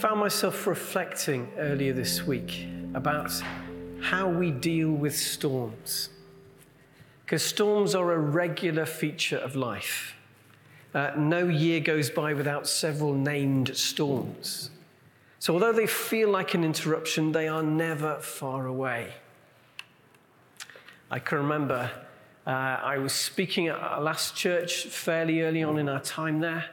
found myself reflecting earlier this week about how we deal with storms. Because storms are a regular feature of life. Uh, no year goes by without several named storms. So, although they feel like an interruption, they are never far away. I can remember uh, I was speaking at our last church fairly early on in our time there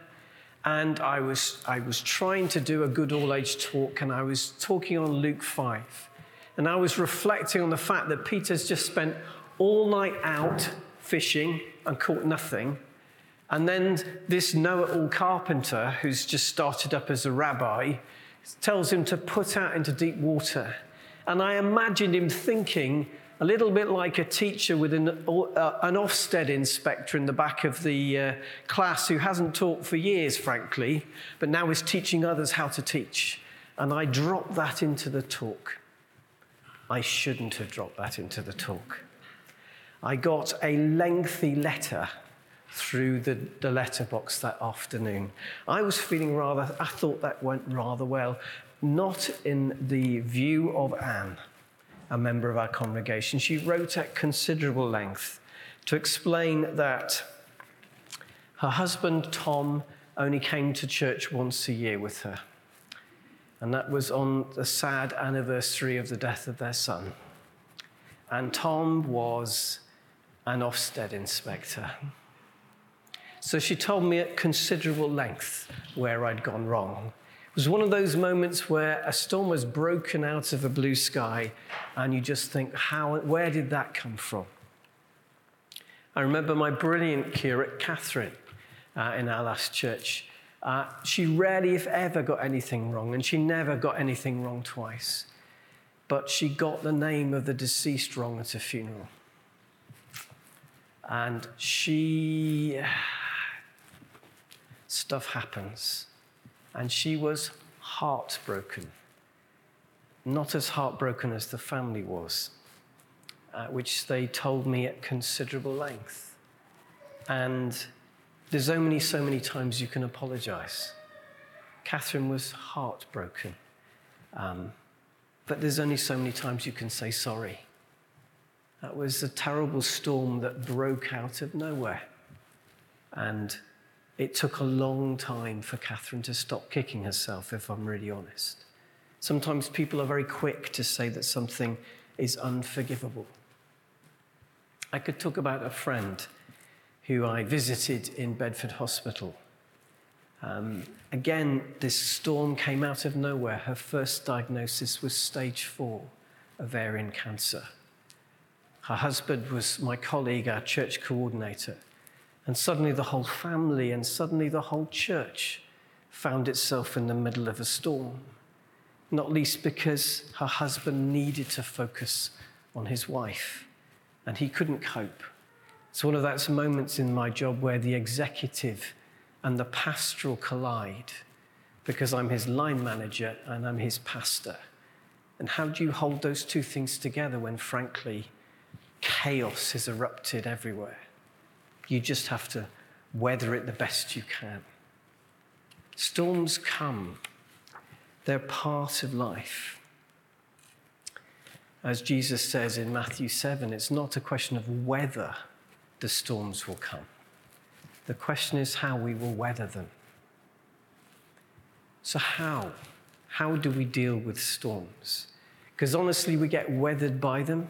and I was, I was trying to do a good all age talk, and I was talking on Luke 5. And I was reflecting on the fact that Peter's just spent all night out fishing and caught nothing. And then this know it all carpenter, who's just started up as a rabbi, tells him to put out into deep water. And I imagined him thinking, a little bit like a teacher with an, uh, an Ofsted inspector in the back of the uh, class who hasn't taught for years, frankly, but now is teaching others how to teach. And I dropped that into the talk. I shouldn't have dropped that into the talk. I got a lengthy letter through the, the letterbox that afternoon. I was feeling rather, I thought that went rather well, not in the view of Anne a member of our congregation, she wrote at considerable length to explain that her husband, Tom, only came to church once a year with her. And that was on the sad anniversary of the death of their son. And Tom was an Ofsted inspector. So she told me at considerable length where I'd gone wrong was one of those moments where a storm was broken out of a blue sky, and you just think, how, where did that come from? I remember my brilliant curate, Catherine, uh, in our last church. Uh, she rarely, if ever, got anything wrong, and she never got anything wrong twice. But she got the name of the deceased wrong at a funeral. And she. Stuff happens. And she was heartbroken. Not as heartbroken as the family was, uh, which they told me at considerable length. And there's only so many times you can apologize. Catherine was heartbroken. Um, but there's only so many times you can say sorry. That was a terrible storm that broke out of nowhere. And it took a long time for Catherine to stop kicking herself, if I'm really honest. Sometimes people are very quick to say that something is unforgivable. I could talk about a friend who I visited in Bedford Hospital. Um, again, this storm came out of nowhere. Her first diagnosis was stage four ovarian cancer. Her husband was my colleague, our church coordinator. And suddenly the whole family and suddenly the whole church found itself in the middle of a storm. Not least because her husband needed to focus on his wife and he couldn't cope. It's one of those moments in my job where the executive and the pastoral collide because I'm his line manager and I'm his pastor. And how do you hold those two things together when, frankly, chaos has erupted everywhere? You just have to weather it the best you can. Storms come, they're part of life. As Jesus says in Matthew 7, it's not a question of whether the storms will come. The question is how we will weather them. So, how? How do we deal with storms? Because honestly, we get weathered by them.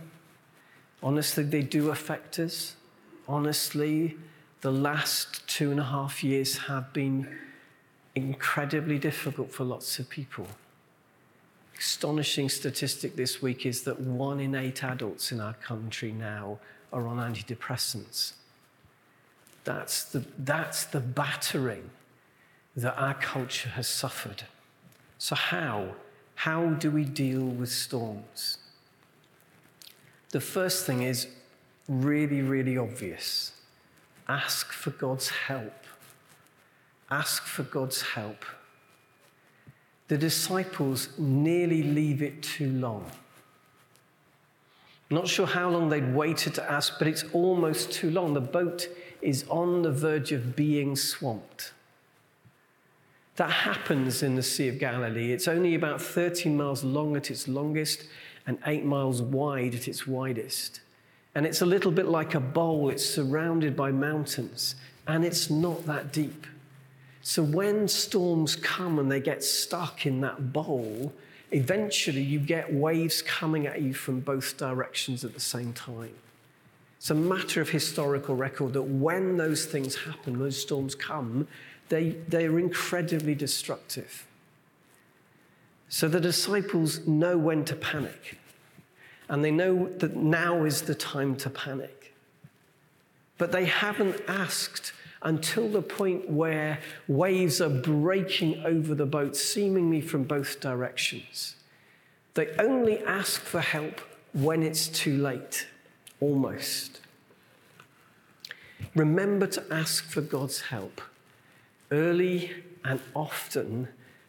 Honestly, they do affect us honestly, the last two and a half years have been incredibly difficult for lots of people. Astonishing statistic this week is that one in eight adults in our country now are on antidepressants. That's the, that's the battering that our culture has suffered. So, how? How do we deal with storms? The first thing is really, really obvious. Ask for God's help. Ask for God's help. The disciples nearly leave it too long. Not sure how long they'd waited to ask, but it's almost too long. The boat is on the verge of being swamped. That happens in the Sea of Galilee. It's only about 13 miles long at its longest and 8 miles wide at its widest. And it's a little bit like a bowl, it's surrounded by mountains, and it's not that deep. So when storms come and they get stuck in that bowl, eventually you get waves coming at you from both directions at the same time. It's a matter of historical record that when those things happen, those storms come, they, they are incredibly destructive. So the disciples know when to panic, and they know that now is the time to panic. But they haven't asked until the point where waves are breaking over the boat, seemingly from both directions. They only ask for help when it's too late, almost. Remember to ask for God's help, early and often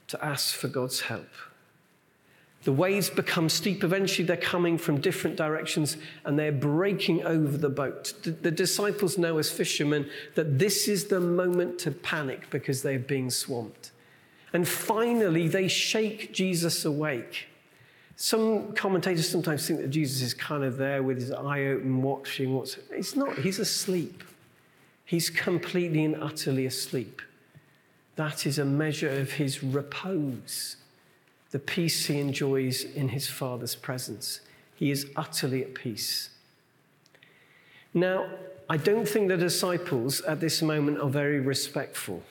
to ask for God's help. The waves become steep. Eventually, they're coming from different directions and they're breaking over the boat. The, the, disciples know as fishermen that this is the moment to panic because they're being swamped. And finally, they shake Jesus awake. Some commentators sometimes think that Jesus is kind of there with his eye open, watching what's. It's not, he's asleep. He's completely and utterly asleep. That is a measure of his repose the peace he enjoys in his Father's presence. He is utterly at peace. Now, I don't think the disciples at this moment are very respectful.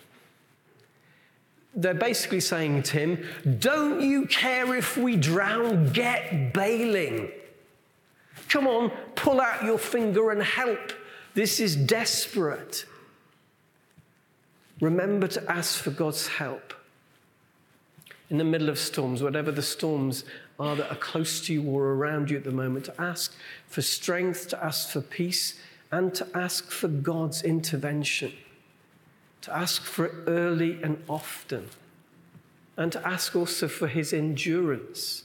They're basically saying to him, Don't you care if we drown? Get bailing. Come on, pull out your finger and help. This is desperate. Remember to ask for God's help in the middle of storms, whatever the storms are that are close to you or around you at the moment, to ask for strength, to ask for peace, and to ask for God's intervention, to ask for it early and often, and to ask also for His endurance,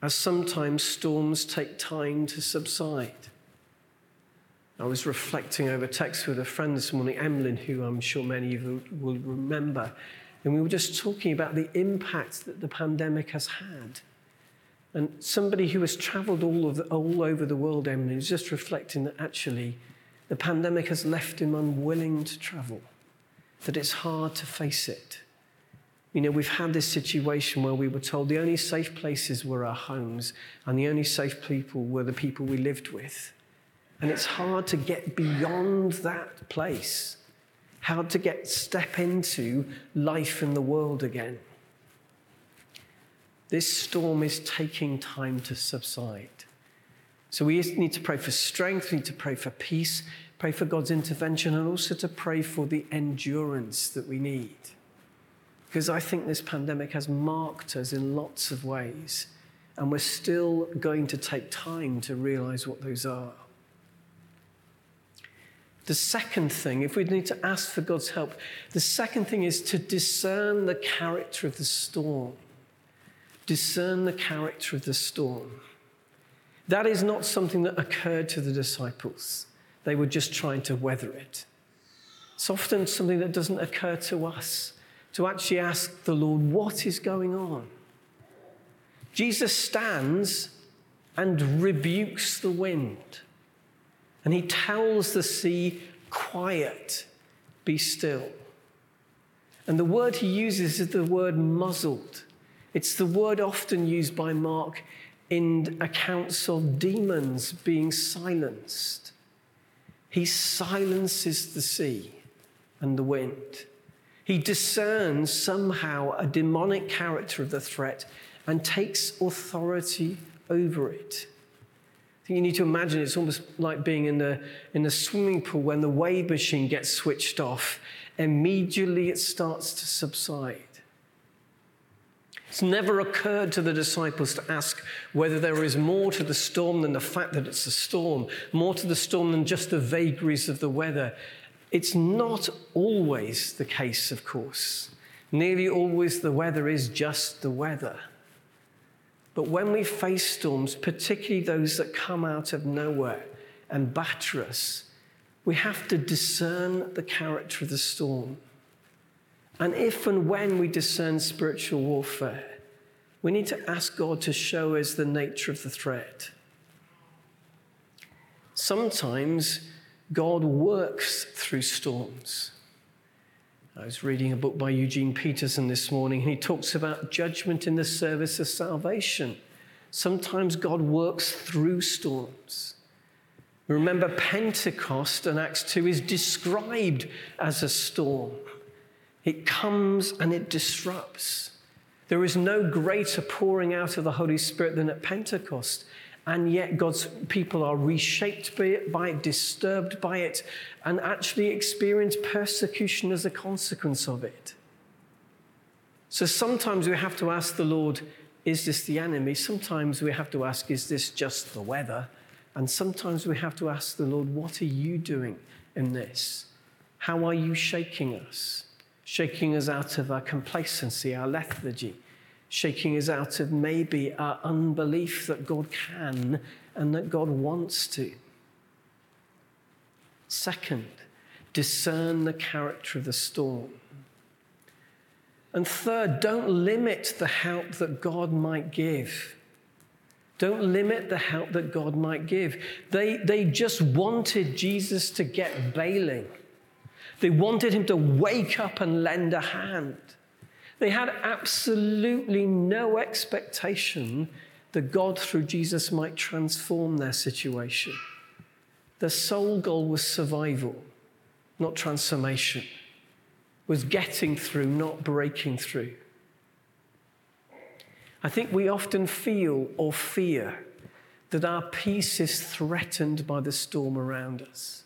as sometimes storms take time to subside. I was reflecting over text with a friend this morning, Emlyn, who I'm sure many of you will remember. And we were just talking about the impact that the pandemic has had. And somebody who has traveled all, the, all over the world, Emlyn, is just reflecting that actually the pandemic has left him unwilling to travel, that it's hard to face it. You know, we've had this situation where we were told the only safe places were our homes, and the only safe people were the people we lived with. And it's hard to get beyond that place how to get step into life in the world again. This storm is taking time to subside. So we need to pray for strength, we need to pray for peace, pray for God's intervention, and also to pray for the endurance that we need. Because I think this pandemic has marked us in lots of ways, and we're still going to take time to realize what those are. The second thing, if we need to ask for God's help, the second thing is to discern the character of the storm. Discern the character of the storm. That is not something that occurred to the disciples. They were just trying to weather it. It's often something that doesn't occur to us to actually ask the Lord, what is going on? Jesus stands and rebukes the wind. And he tells the sea, Quiet, be still. And the word he uses is the word muzzled. It's the word often used by Mark in accounts of demons being silenced. He silences the sea and the wind. He discerns somehow a demonic character of the threat and takes authority over it. You need to imagine it's almost like being in the, in the swimming pool when the wave machine gets switched off. Immediately it starts to subside. It's never occurred to the disciples to ask whether there is more to the storm than the fact that it's a storm, more to the storm than just the vagaries of the weather. It's not always the case, of course. Nearly always the weather is just the weather. But when we face storms, particularly those that come out of nowhere and batter us, we have to discern the character of the storm. And if and when we discern spiritual warfare, we need to ask God to show us the nature of the threat. Sometimes God works through storms. I was reading a book by Eugene Peterson this morning, and he talks about judgment in the service of salvation. Sometimes God works through storms. Remember, Pentecost in Acts 2 is described as a storm. It comes and it disrupts. There is no greater pouring out of the Holy Spirit than at Pentecost. And yet, God's people are reshaped by it, by it, disturbed by it, and actually experience persecution as a consequence of it. So sometimes we have to ask the Lord, is this the enemy? Sometimes we have to ask, is this just the weather? And sometimes we have to ask the Lord, what are you doing in this? How are you shaking us? Shaking us out of our complacency, our lethargy, shaking us out of maybe our unbelief that God can and that God wants to. Second, discern the character of the storm. And third, don't limit the help that God might give. Don't limit the help that God might give. They, they just wanted Jesus to get bailing. They wanted him to wake up and lend a hand. They had absolutely no expectation that God, through Jesus, might transform their situation. Their sole goal was survival, not transformation, was getting through, not breaking through. I think we often feel or fear that our peace is threatened by the storm around us.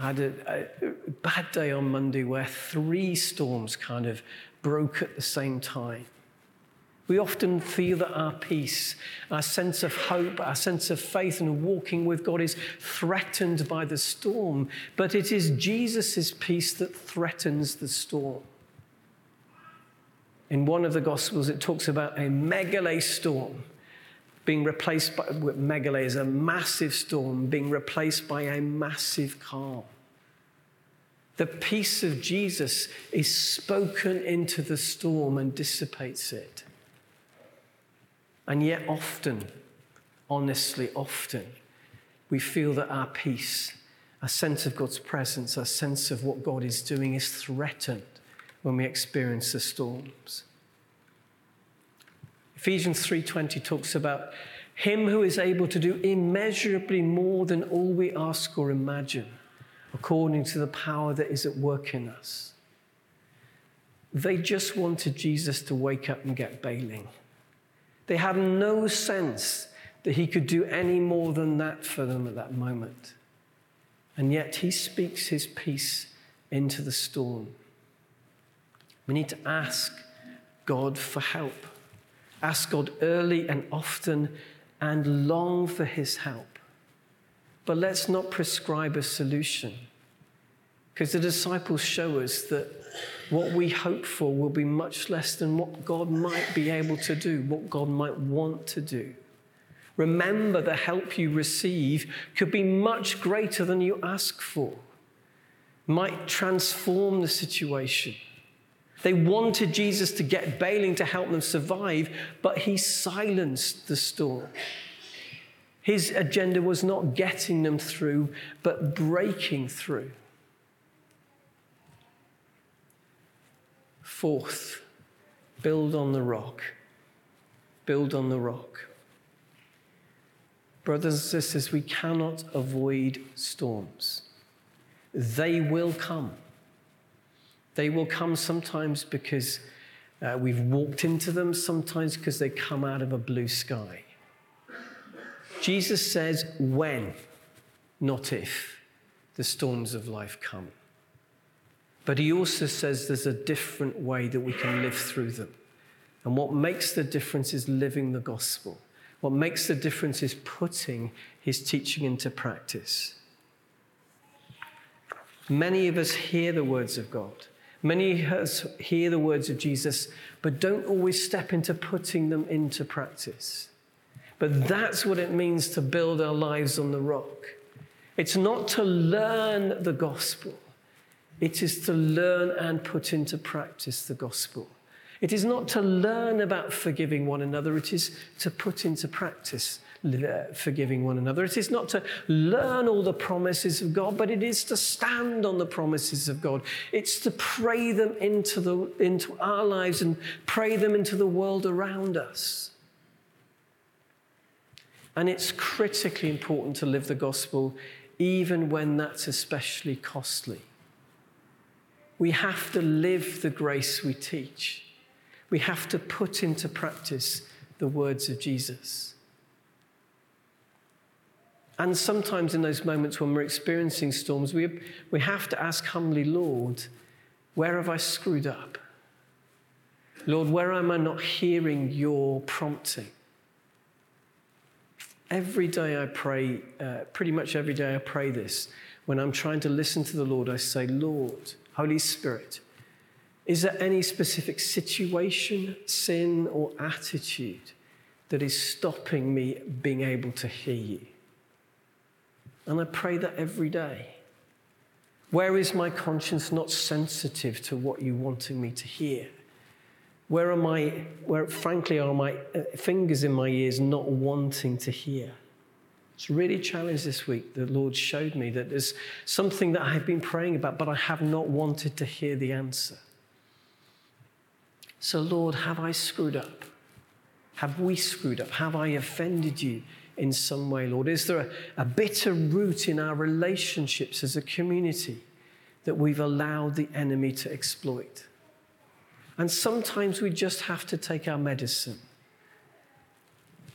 I had a, a, bad day on Monday where three storms kind of broke at the same time. We often feel that our peace, our sense of hope, our sense of faith and walking with God is threatened by the storm, but it is Jesus' peace that threatens the storm. In one of the Gospels, it talks about a megale storm being replaced by megale is a massive storm being replaced by a massive calm. The peace of Jesus is spoken into the storm and dissipates it. And yet, often, honestly, often, we feel that our peace, our sense of God's presence, our sense of what God is doing is threatened when we experience the storms. Ephesians 3:20 talks about him who is able to do immeasurably more than all we ask or imagine according to the power that is at work in us. They just wanted Jesus to wake up and get bailing. They had no sense that he could do any more than that for them at that moment. And yet he speaks his peace into the storm. We need to ask God for help. Ask God early and often and long for his help. But let's not prescribe a solution. Because the disciples show us that what we hope for will be much less than what God might be able to do, what God might want to do. Remember, the help you receive could be much greater than you ask for, might transform the situation. They wanted Jesus to get bailing to help them survive, but he silenced the storm. His agenda was not getting them through, but breaking through. Fourth, build on the rock. Build on the rock. Brothers and sisters, we cannot avoid storms. They will come. They will come sometimes because uh, we've walked into them, sometimes because they come out of a blue sky. Jesus says, when, not if, the storms of life come. But he also says there's a different way that we can live through them. And what makes the difference is living the gospel. What makes the difference is putting his teaching into practice. Many of us hear the words of God. Many hear the words of Jesus, but don't always step into putting them into practice. But that's what it means to build our lives on the rock. It's not to learn the gospel, it is to learn and put into practice the gospel. It is not to learn about forgiving one another, it is to put into practice forgiving one another. It is not to learn all the promises of God, but it is to stand on the promises of God. It's to pray them into, the, into our lives and pray them into the world around us. And it's critically important to live the gospel even when that's especially costly. We have to live the grace we teach. We have to put into practice the words of Jesus. And sometimes in those moments when we're experiencing storms, we, we have to ask humbly, Lord, where have I screwed up? Lord, where am I not hearing your prompting? Every day I pray, uh, pretty much every day I pray this. When I'm trying to listen to the Lord, I say, Lord, Holy Spirit, is there any specific situation, sin, or attitude that is stopping me being able to hear you? And I pray that every day. Where is my conscience not sensitive to what you're wanting me to hear? Where are my, where frankly are my uh, fingers in my ears not wanting to hear? It's really challenged this week. The Lord showed me that there's something that I've been praying about, but I have not wanted to hear the answer. So, Lord, have I screwed up? Have we screwed up? Have I offended you in some way, Lord? Is there a, a bitter root in our relationships as a community that we've allowed the enemy to exploit? And sometimes we just have to take our medicine.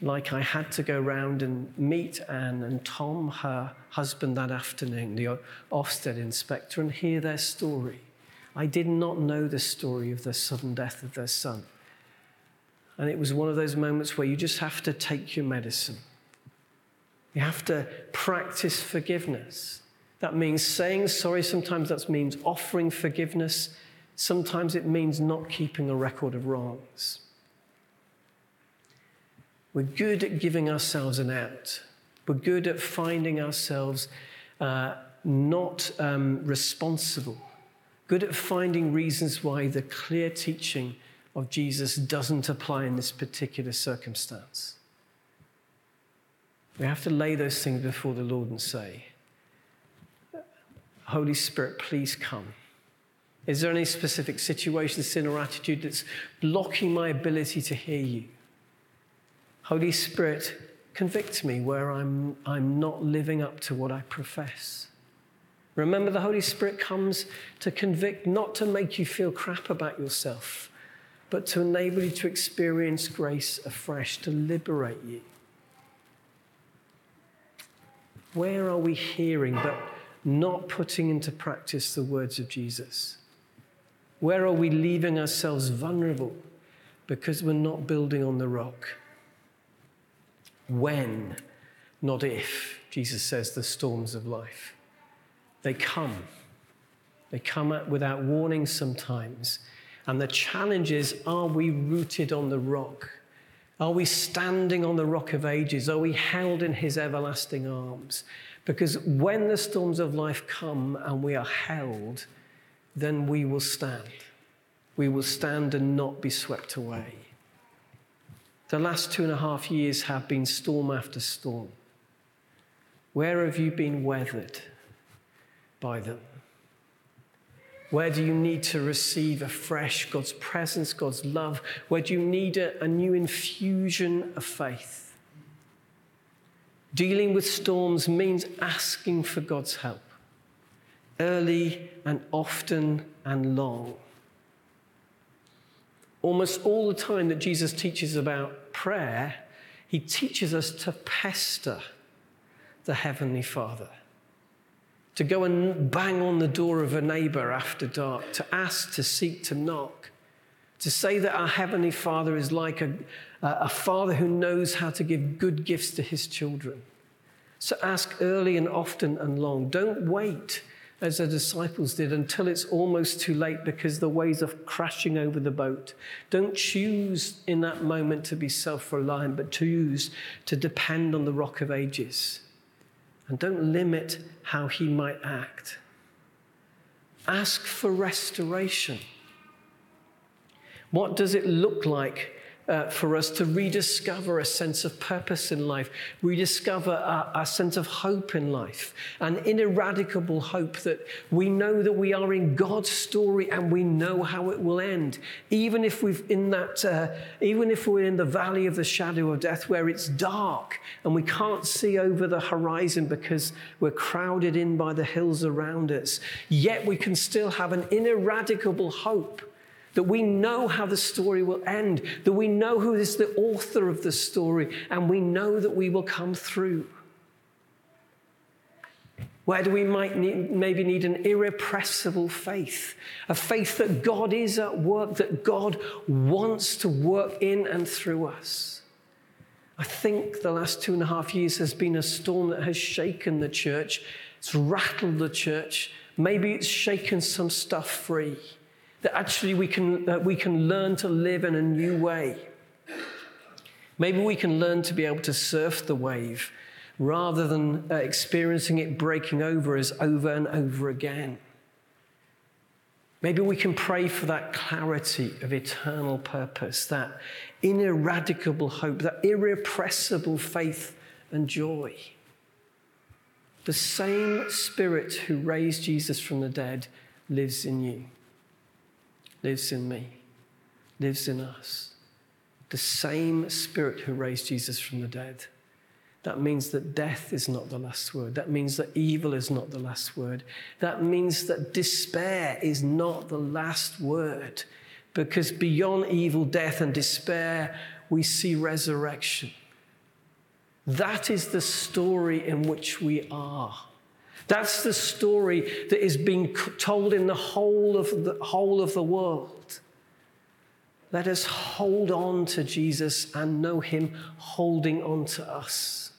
Like I had to go round and meet Anne and Tom, her husband, that afternoon, the Ofsted inspector, and hear their story. I did not know the story of the sudden death of their son. And it was one of those moments where you just have to take your medicine. You have to practice forgiveness. That means saying sorry. Sometimes that means offering forgiveness. Sometimes it means not keeping a record of wrongs. We're good at giving ourselves an out. We're good at finding ourselves uh, not um, responsible. Good at finding reasons why the clear teaching of Jesus doesn't apply in this particular circumstance. We have to lay those things before the Lord and say, Holy Spirit, please come. Is there any specific situation, sin, or attitude that's blocking my ability to hear you? Holy Spirit, convict me where I'm, I'm not living up to what I profess. Remember, the Holy Spirit comes to convict, not to make you feel crap about yourself, but to enable you to experience grace afresh, to liberate you. Where are we hearing but not putting into practice the words of Jesus? Where are we leaving ourselves vulnerable because we're not building on the rock? When, not if, Jesus says, the storms of life. They come. They come without warning sometimes. And the challenge is are we rooted on the rock? Are we standing on the rock of ages? Are we held in his everlasting arms? Because when the storms of life come and we are held, then we will stand. We will stand and not be swept away. The last two and a half years have been storm after storm. Where have you been weathered by them? Where do you need to receive afresh God's presence, God's love? Where do you need a, a new infusion of faith? Dealing with storms means asking for God's help early and often and long. Almost all the time that Jesus teaches about prayer, he teaches us to pester the Heavenly Father to go and bang on the door of a neighbor after dark, to ask, to seek, to knock, to say that our Heavenly Father is like a, a father who knows how to give good gifts to his children. So ask early and often and long. Don't wait as the disciples did, until it's almost too late because the waves are crashing over the boat. Don't choose in that moment to be self reliant, but choose to depend on the rock of ages. And don't limit how he might act. Ask for restoration. What does it look like uh, for us to rediscover a sense of purpose in life, rediscover a, a, sense of hope in life, an ineradicable hope that we know that we are in God's story and we know how it will end. Even if we've in that, uh, even if we're in the valley of the shadow of death where it's dark and we can't see over the horizon because we're crowded in by the hills around us, yet we can still have an ineradicable hope that we know how the story will end, that we know who is the author of the story, and we know that we will come through. Where do we might need, maybe need an irrepressible faith, a faith that God is at work, that God wants to work in and through us. I think the last two and a half years has been a storm that has shaken the church. It's rattled the church. Maybe it's shaken some stuff free that actually we can, uh, we can learn to live in a new way. Maybe we can learn to be able to surf the wave rather than uh, experiencing it breaking over us over and over again. Maybe we can pray for that clarity of eternal purpose, that ineradicable hope, that irrepressible faith and joy. The same Spirit who raised Jesus from the dead lives in you lives in me, lives in us. The same Spirit who raised Jesus from the dead. That means that death is not the last word. That means that evil is not the last word. That means that despair is not the last word. Because beyond evil, death, and despair, we see resurrection. That is the story in which we are. That's the story that is being told in the whole of the whole of the world. Let us hold on to Jesus and know him holding on to us.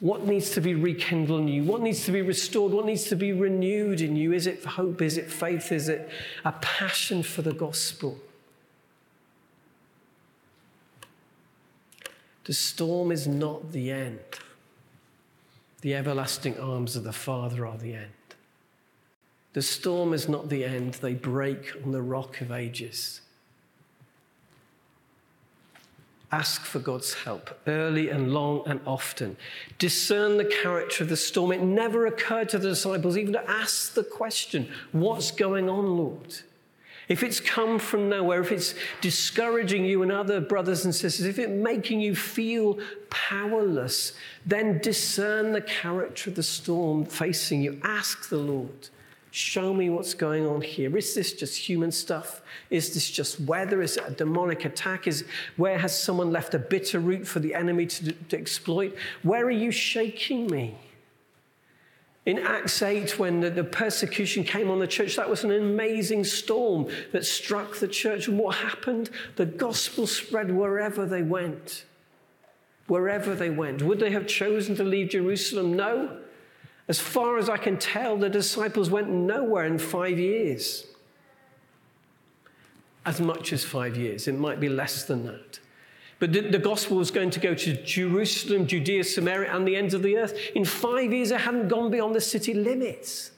What needs to be rekindled in you? What needs to be restored? What needs to be renewed in you? Is it hope? Is it faith? Is it a passion for the gospel? The storm is not the end. The everlasting arms of the Father are the end. The storm is not the end, they break on the rock of ages. Ask for God's help early and long and often. Discern the character of the storm. It never occurred to the disciples even to ask the question, What's going on, Lord? If it's come from nowhere, if it's discouraging you and other brothers and sisters, if it's making you feel powerless, then discern the character of the storm facing you. Ask the Lord, show me what's going on here. Is this just human stuff? Is this just weather? Is it a demonic attack? Is where has someone left a bitter root for the enemy to, to exploit? Where are you shaking me? In Acts 8, when the, the, persecution came on the church, that was an amazing storm that struck the church. And what happened? The gospel spread wherever they went. Wherever they went. Would they have chosen to leave Jerusalem? No. As far as I can tell, the disciples went nowhere in five years. As much as five years. It might be less than that. But the, the, gospel was going to go to Jerusalem, Judea, Samaria, and the ends of the earth. In five years, it hadn't gone beyond the city limits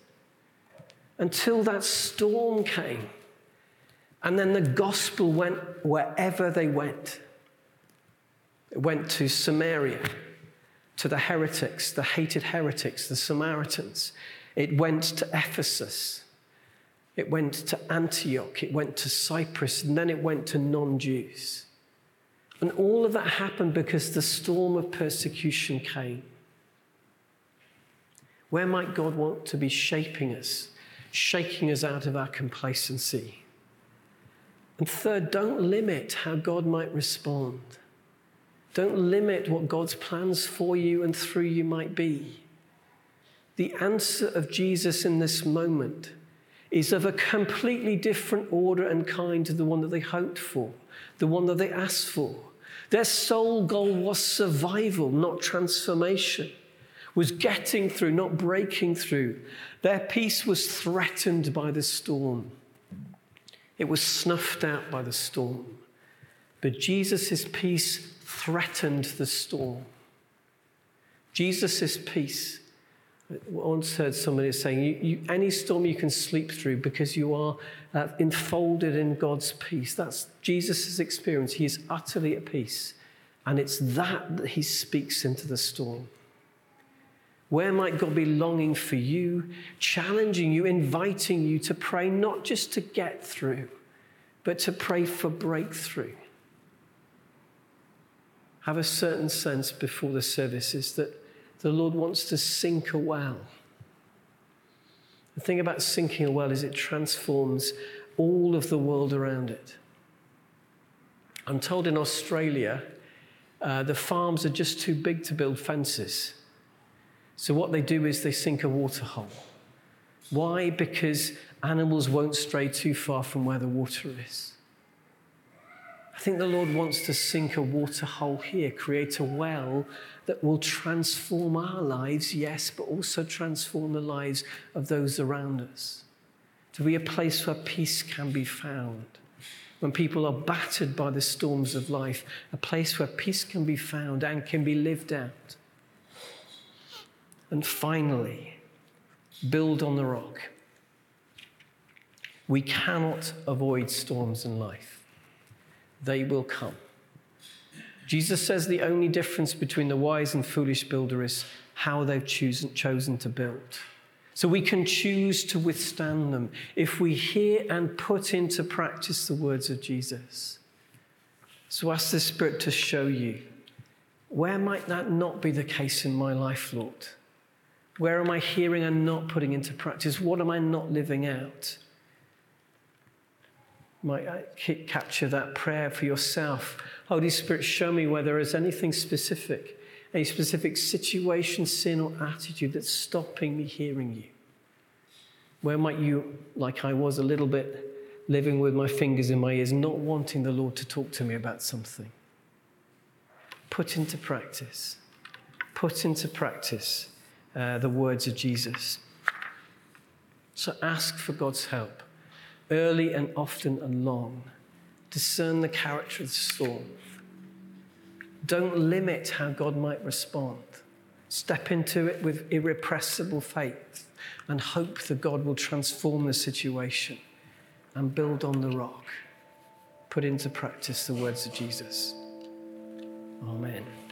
until that storm came. And then the gospel went wherever they went. It went to Samaria, to the heretics, the hated heretics, the Samaritans. It went to Ephesus. It went to Antioch. It went to Cyprus. And then it went to non Jews. And all of that happened because the storm of persecution came. Where might God want to be shaping us, shaking us out of our complacency? And third, don't limit how God might respond. Don't limit what God's plans for you and through you might be. The answer of Jesus in this moment is of a completely different order and kind to the one that they hoped for, the one that they asked for. Their sole goal was survival, not transformation. was getting through, not breaking through. Their peace was threatened by the storm, it was snuffed out by the storm. But Jesus' peace threatened the storm. Jesus' peace. Once heard somebody saying, you, you, any storm you can sleep through because you are uh, enfolded in God's peace. That's Jesus' experience. He is utterly at peace. And it's that that he speaks into the storm. Where might God be longing for you, challenging you, inviting you to pray not just to get through, but to pray for breakthrough? Have a certain sense before the services that the Lord wants to sink a well. The thing about sinking a well is it transforms all of the world around it. I'm told in Australia, uh, the farms are just too big to build fences. So, what they do is they sink a water hole. Why? Because animals won't stray too far from where the water is. I think the Lord wants to sink a water hole here, create a well that will transform our lives, yes, but also transform the lives of those around us. To be a place where peace can be found. When people are battered by the storms of life, a place where peace can be found and can be lived out. And finally, build on the rock. We cannot avoid storms in life, they will come. Jesus says the only difference between the wise and foolish builder is how they've chosen, chosen to build. So we can choose to withstand them if we hear and put into practice the words of Jesus. So ask the Spirit to show you where might that not be the case in my life, Lord? Where am I hearing and not putting into practice? What am I not living out? Might capture that prayer for yourself? Holy Spirit, show me where there is anything specific, any specific situation, sin, or attitude that's stopping me hearing you. Where might you, like I was a little bit, living with my fingers in my ears, not wanting the Lord to talk to me about something? Put into practice. Put into practice uh, the words of Jesus. So ask for God's help, early and often and long. Discern the character of the storm. Don't limit how God might respond. Step into it with irrepressible faith and hope that God will transform the situation and build on the rock. Put into practice the words of Jesus. Amen.